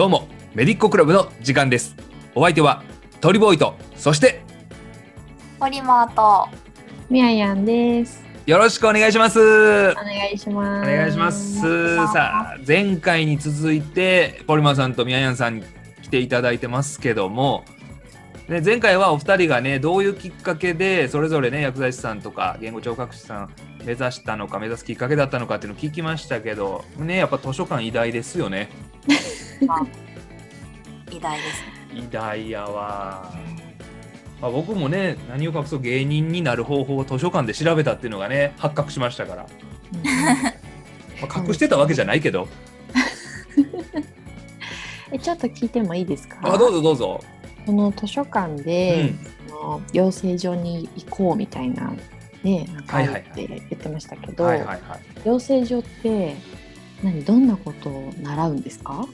どうもメディッコクラブの時間です。お相手はトリボーイとそしてポリマーとみややんです。よろしくお願いします。おお願いします。願いします。さあ前回に続いてポリマーさんとミヤヤンさんに来ていただいてますけどもね、前回はお二人がねどういうきっかけでそれぞれね薬剤師さんとか言語聴覚士さん目指したのか目指すきっかけだったのかっていうのを聞きましたけどねやっぱ図書館偉大ですよね 偉大ですね。偉大やわ、まあ、僕もね何を隠そう芸人になる方法を図書館で調べたっていうのがね発覚しましたから、まあ、隠してたわけじゃないけど。えちょっと聞いてもいいですか？あどうぞどうぞ、この図書館うで、ん、その養成所に行こうみたいなねなんかって言ってましたけど、養成所って何どんなことを習うんですか？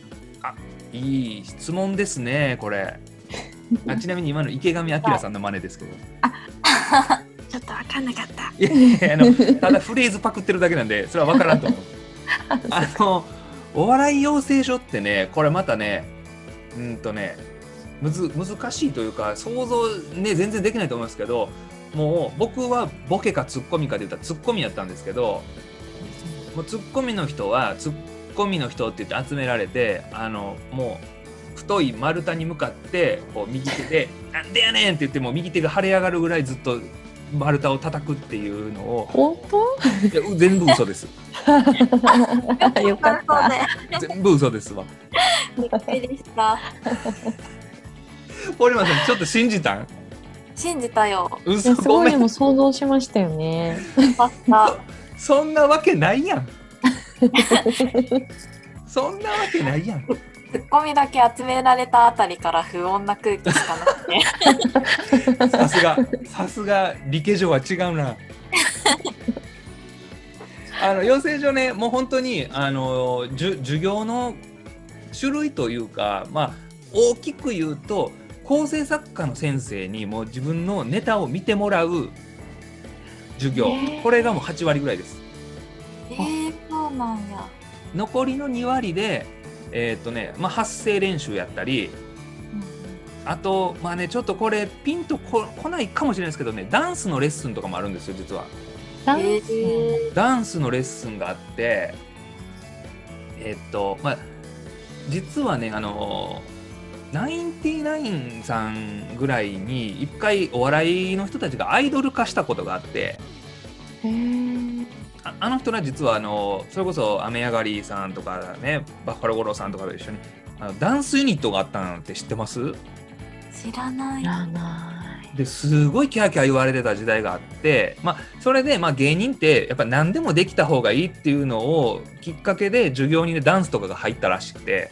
いい質問ですねこれ。あちなみに今の池上彰さんの真似ですけど。ちょっとわかんなかった。いやいやあのただフレーズパクってるだけなんでそれは分からんと思う。あのお笑い養成所ってねこれまたねうんとねむず難しいというか想像ね全然できないと思いますけどもう僕はボケかツッコミかで言ったらツッコミやったんですけどもうツッコミの人はツッコミの人って言って集められてあのもう太い丸太に向かってこう右手で「なんでやねん!」って言ってもう右手が腫れ上がるぐらいずっと丸太を叩くっていうのを本いやう全部嘘です当？よかった。全部嘘です わびっくりでした。堀間さんちょっと信じたん？信じたよ。い嘘やすごめんごいでも想像しましたよね。パスタ。そんなわけないやん そんなわけないやん。ツッコミだけ集められたあたりから不穏な空気しかなくて。さすがさすが理系上は違うな。あの養成所ねもう本当にあのじゅ授業の種類というかまあ大きく言うと構成作家の先生にもう自分のネタを見てもらう授業、これがもう8割ぐらいですなんや。残りの2割でえーっとねまあ発声練習やったりあとまあねちょっとこれピンとこ来ないかもしれないですけどねダンスのレッスンとかもあるんですよ実は。ダンス？えーダンスのレッスンがあってえっとまあ実はねあのナインティナインさんぐらいに一回お笑いの人たちがアイドル化したことがあってああの人ら実はあのそれこそ雨上がりさんとかねバッファロー五郎さんとかと一緒にあのダンスユニットがあったのって知ってます？知らない。知らない。ですごいキャーキャー言われてた時代があって、まあ、それで、まあ、芸人ってやっぱ何でもできた方がいいっていうのをきっかけで授業にねダンスとかが入ったらしくて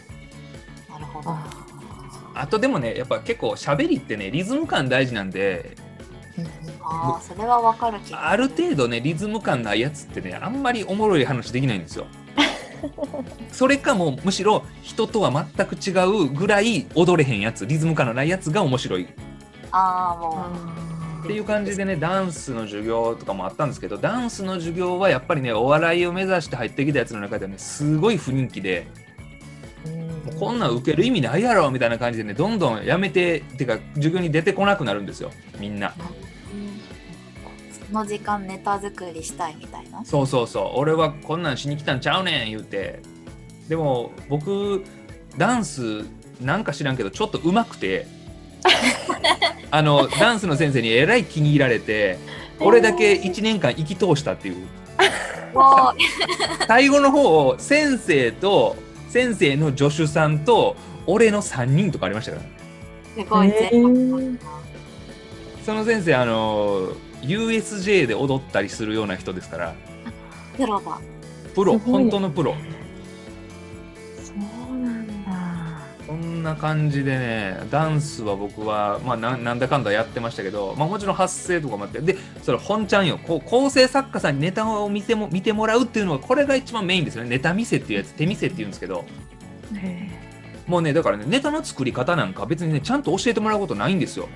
なるほど。ああとでもねやっぱ結構喋りってねリズム感大事なんでああ、それはわかる気がある程度ねリズム感ないやつってねあんまりおもろい話できないんですよ。それかもうむしろ人とは全く違うぐらい踊れへんやつリズム感のないやつが面白い。ああ、もあっていう感じでねダンスの授業とかもあったんですけどダンスの授業はやっぱりねお笑いを目指して入ってきたやつの中ではねすごい不人気でこんなん受ける意味ないやろみたいな感じでねどんどんやめてっていうか授業に出てこなくなるんですよみんなう。その時間ネタ作りしたいみたいな。そうそうそう俺はこんなんしに来たんちゃうねん言うてでも僕ダンスなんか知らんけどちょっと上手くて あのダンスの先生にえらい気に入られて俺だけ1年間生き通したっていう。最後の方先生と先生の助手さんと俺の3人とかありましたから。すごいへ全ーその先生あの USJ で踊ったりするような人ですから。プロだ。プロ本当のプロな感じでねダンスは僕は、まあ、ななんだかんだやってましたけど、まあ、もちろん発声とかもあってでそれ本ちゃんよ。こう構成作家さんにネタを見ても見てもらうっていうのはこれが一番メインですよね。ネタ見せっていうやつ手見せっていうんですけど。へもうねだからねネタの作り方なんか別にねちゃんと教えてもらうことないんですよ。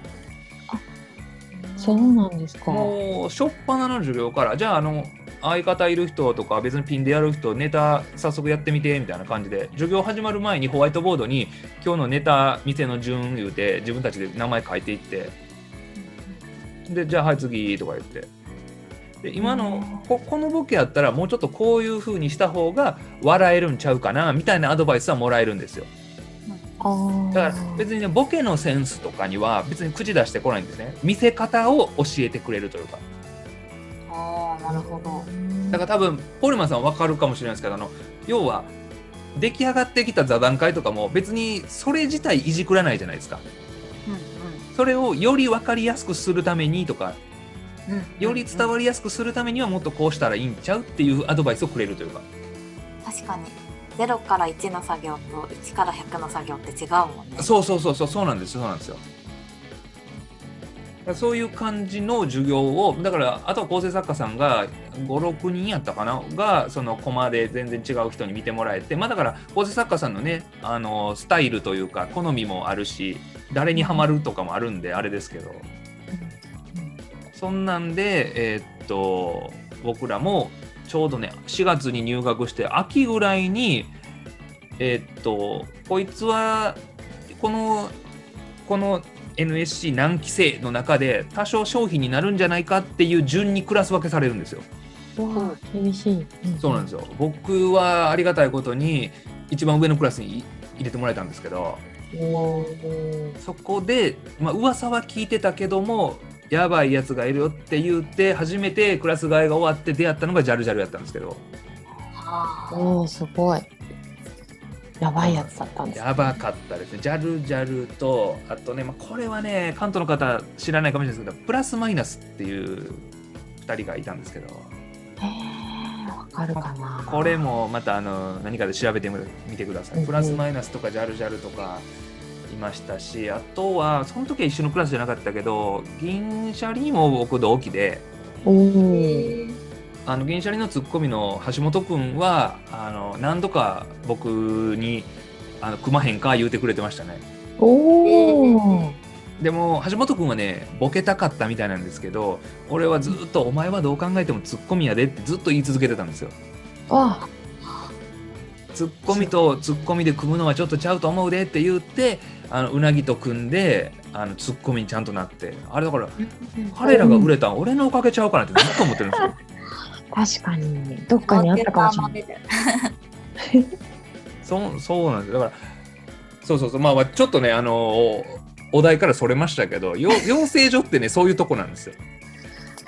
ーそうなんですか。もう初っ端の授業からじゃああの相方いる人とか別にピンでやる人ネタ早速やってみてみたいな感じで授業始まる前にホワイトボードに今日のネタ店の順言うて自分たちで名前書いていってでじゃあはい次とか言って。で今のここのボケやったらもうちょっとこういう風にした方が笑えるんちゃうかなみたいなアドバイスはもらえるんですよ。あだから別にねボケのセンスとかには別に口出してこないんですね。見せ方を教えてくれるというかなるほど。だから多分ポルマンさんは分かるかもしれないですけどあの要は出来上がってきた座談会とかも別にそれ自体いじくらないじゃないですかうんそれをより分かりやすくするためにとかうんうん。より伝わりやすくするためにはもっとこうしたらいいんちゃうっていうアドバイスをくれるというか確かに。0から1の作業と1から100の作業って違うもんね。そうそうそうそうそうなんですそうなんですよそういう感じの授業をだからあとは構成作家さんが56人やったかな？がそのコマで全然違う人に見てもらえてまあだから構成作家さんのねあのスタイルというか好みもあるし誰にはまるとかもあるんであれですけど。そんなんでえーっと僕らもちょうどね4月に入学して秋ぐらいにえーっとこいつはこのこの NSC 何期生の中で多少商品になるんじゃないかっていう順にクラス分けされるんですよ。厳しい。そうなんですよ。僕はありがたいことに一番上のクラスに入れてもらえたんですけどそこで、まあ噂は聞いてたけどもやばいやつがいるよって言って初めてクラス替えが終わって出会ったのがジャルジャルやったんですけどおーすごい。やばいやつだったんですね。やばかったですね。ジャルジャルとあとね、まあ、これはね関東の方知らないかもしれないですけどプラスマイナスっていう2人がいたんですけどわかるかな。これもまたあの何かで調べてみてください。プラスマイナスとかジャルジャルとかいましたしあとはその時は一緒のクラスじゃなかったけど銀シャリも僕同期でおお。あの銀シャリのツッコミの橋本君はあの何度か僕にあの組まへんか言うてくれてましたね。おお。でも橋本君はねボケたかったみたいなんですけど俺はずっと「お前はどう考えてもツッコミやで」ってずっと言い続けてたんですよ。わツッコミとツッコミで組むのはちょっとちゃうと思うでって言ってあのうなぎと組んであのツッコミにちゃんとなってあれだから彼らが売れたん俺のおかげちゃうかなってずっと思ってるんですよ。確かにどっかにあったかもしれない。そうそうなんですよだからそうそうそうまあまあちょっとねあのお題からそれましたけどよ 養成所ってねそういうとこなんですよ。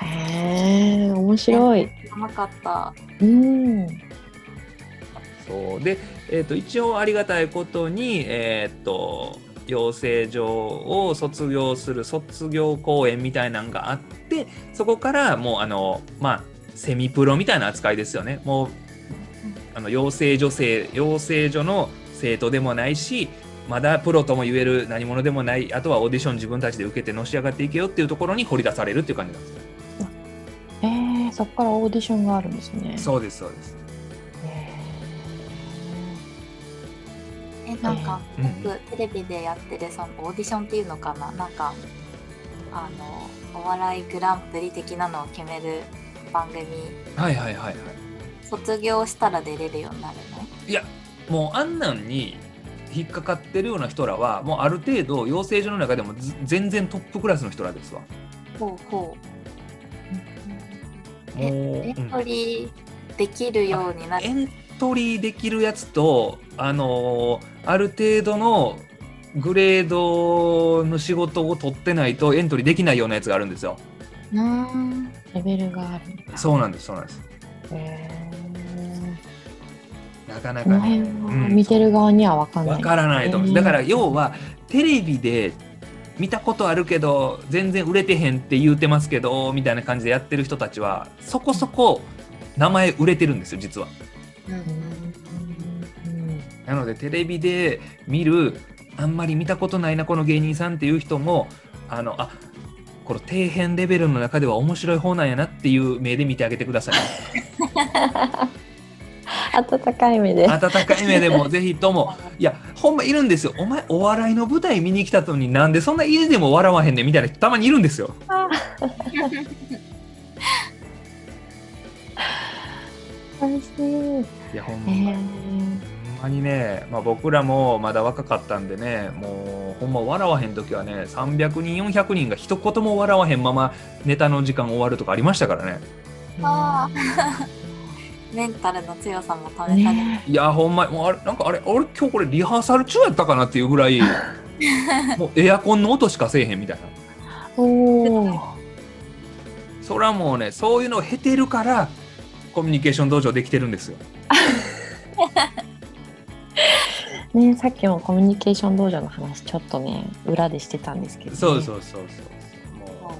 へえ面白い。知らなかった。うん。そうで、えー、と一応ありがたいことに、えー、と養成所を卒業する卒業公演みたいなのがあってそこからもうあのまあセミプロみたいな扱いですよねもうあの養成所生養成所の生徒でもないしまだプロとも言える何者でもないあとはオーディション自分たちで受けてのし上がっていけよっていうところに掘り出されるっていう感じなんですよ。ええそこからオーディションがあるんですね。そうですそうです。へえ、なんか、うん僕、テレビでやってる、そのオーディションっていうのかな、なんか。あの、お笑いグランプリ的なのを決める番組。はいはいはいはい。卒業したら出れるようになるの？いやもうあんなんに引っかかってるような人らはもうある程度養成所の中でもず全然トップクラスの人らですわ。ほうほう。もうえ、エンうんトリーできるようになる。エントリーできるやつとあのーある程度のグレードの仕事を取ってないとエントリーできないようなやつがあるんですよ。うん。レベルがある。そうなんですそうなんです。へなかなかね見てる側には分かんない。わからないと思うだから要はテレビで見たことあるけど全然売れてへんって言うてますけどみたいな感じでやってる人たちはそこそこ名前売れてるんですよ実は。うんうんなのでテレビで見るあんまり見たことないなこの芸人さんっていう人もあのあこの底辺レベルの中では面白い方なんやなっていう目で見てあげてください。温かい目で。温かい目でもぜひともいやほんまいるんですよお前お笑いの舞台見に来たのになんでそんな家でも笑わへんねんみたいな人たまにいるんですよ。楽しい。いやほんま,、えー、まにね、まあ、僕らもまだ若かったんでねもうほんま笑わへん時はね300人400人が一言も笑わへんままネタの時間終わるとかありましたからね。あ メンタルの強さも試される、ね。いやほんまもうあれなんかあれ俺今日これリハーサル中やったかなっていうぐらい もうエアコンの音しかせえへんみたいな。おお。それはもうねそういうのを経てるからコミュニケーション道場できてるんですよ ね、さっきもコミュニケーション道場の話ちょっとね裏でしてたんですけど、ね、そうそうそうそう。も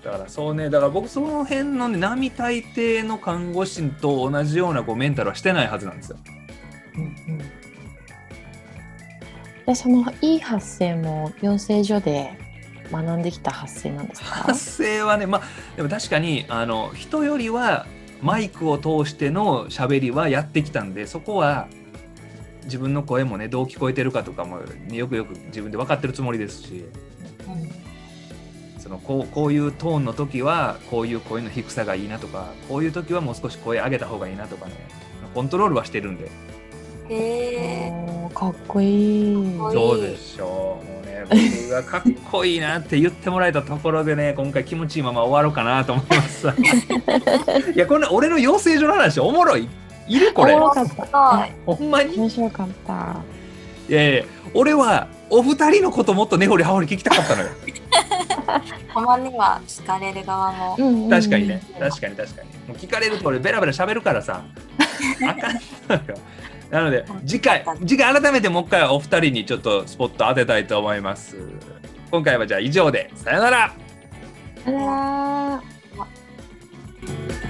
うだからそうねだから僕その辺のね並大抵の看護師と同じようなこうメンタルはしてないはずなんですよ。うんうん。でそのいい発声も養成所で学んできた発声なんですか？発声はねまあでも確かにあの人よりはマイクを通しての喋りはやってきたんでそこは自分の声もねどう聞こえてるかとかもよくよく自分で分かってるつもりですし。そのこうこういうトーンの時はこういう声の低さがいいなとかこういう時はもう少し声上げた方がいいなとかね。コントロールはしてるんで。へー。かっこいい。かっこいい。そうでしょう。もうね僕がかっこいいなって言ってもらえたところでね今回気持ちいいまま終わろうかなと思います。いやこれ俺の養成所の話おもろいいるこれ。おもろかった。ほんまに？い面白かった。やいや俺はお二人のこともっと根掘り葉掘り聞きたかったのよ。たまには聞かれる側も、確かにね。確かに確かに。もう聞かれると俺ベラベラ喋るからさ。あかんのよ。なので次回次回改めてもう一回お二人にちょっとスポット当てたいと思います。今回はじゃあ以上で。さよなら。あら。ー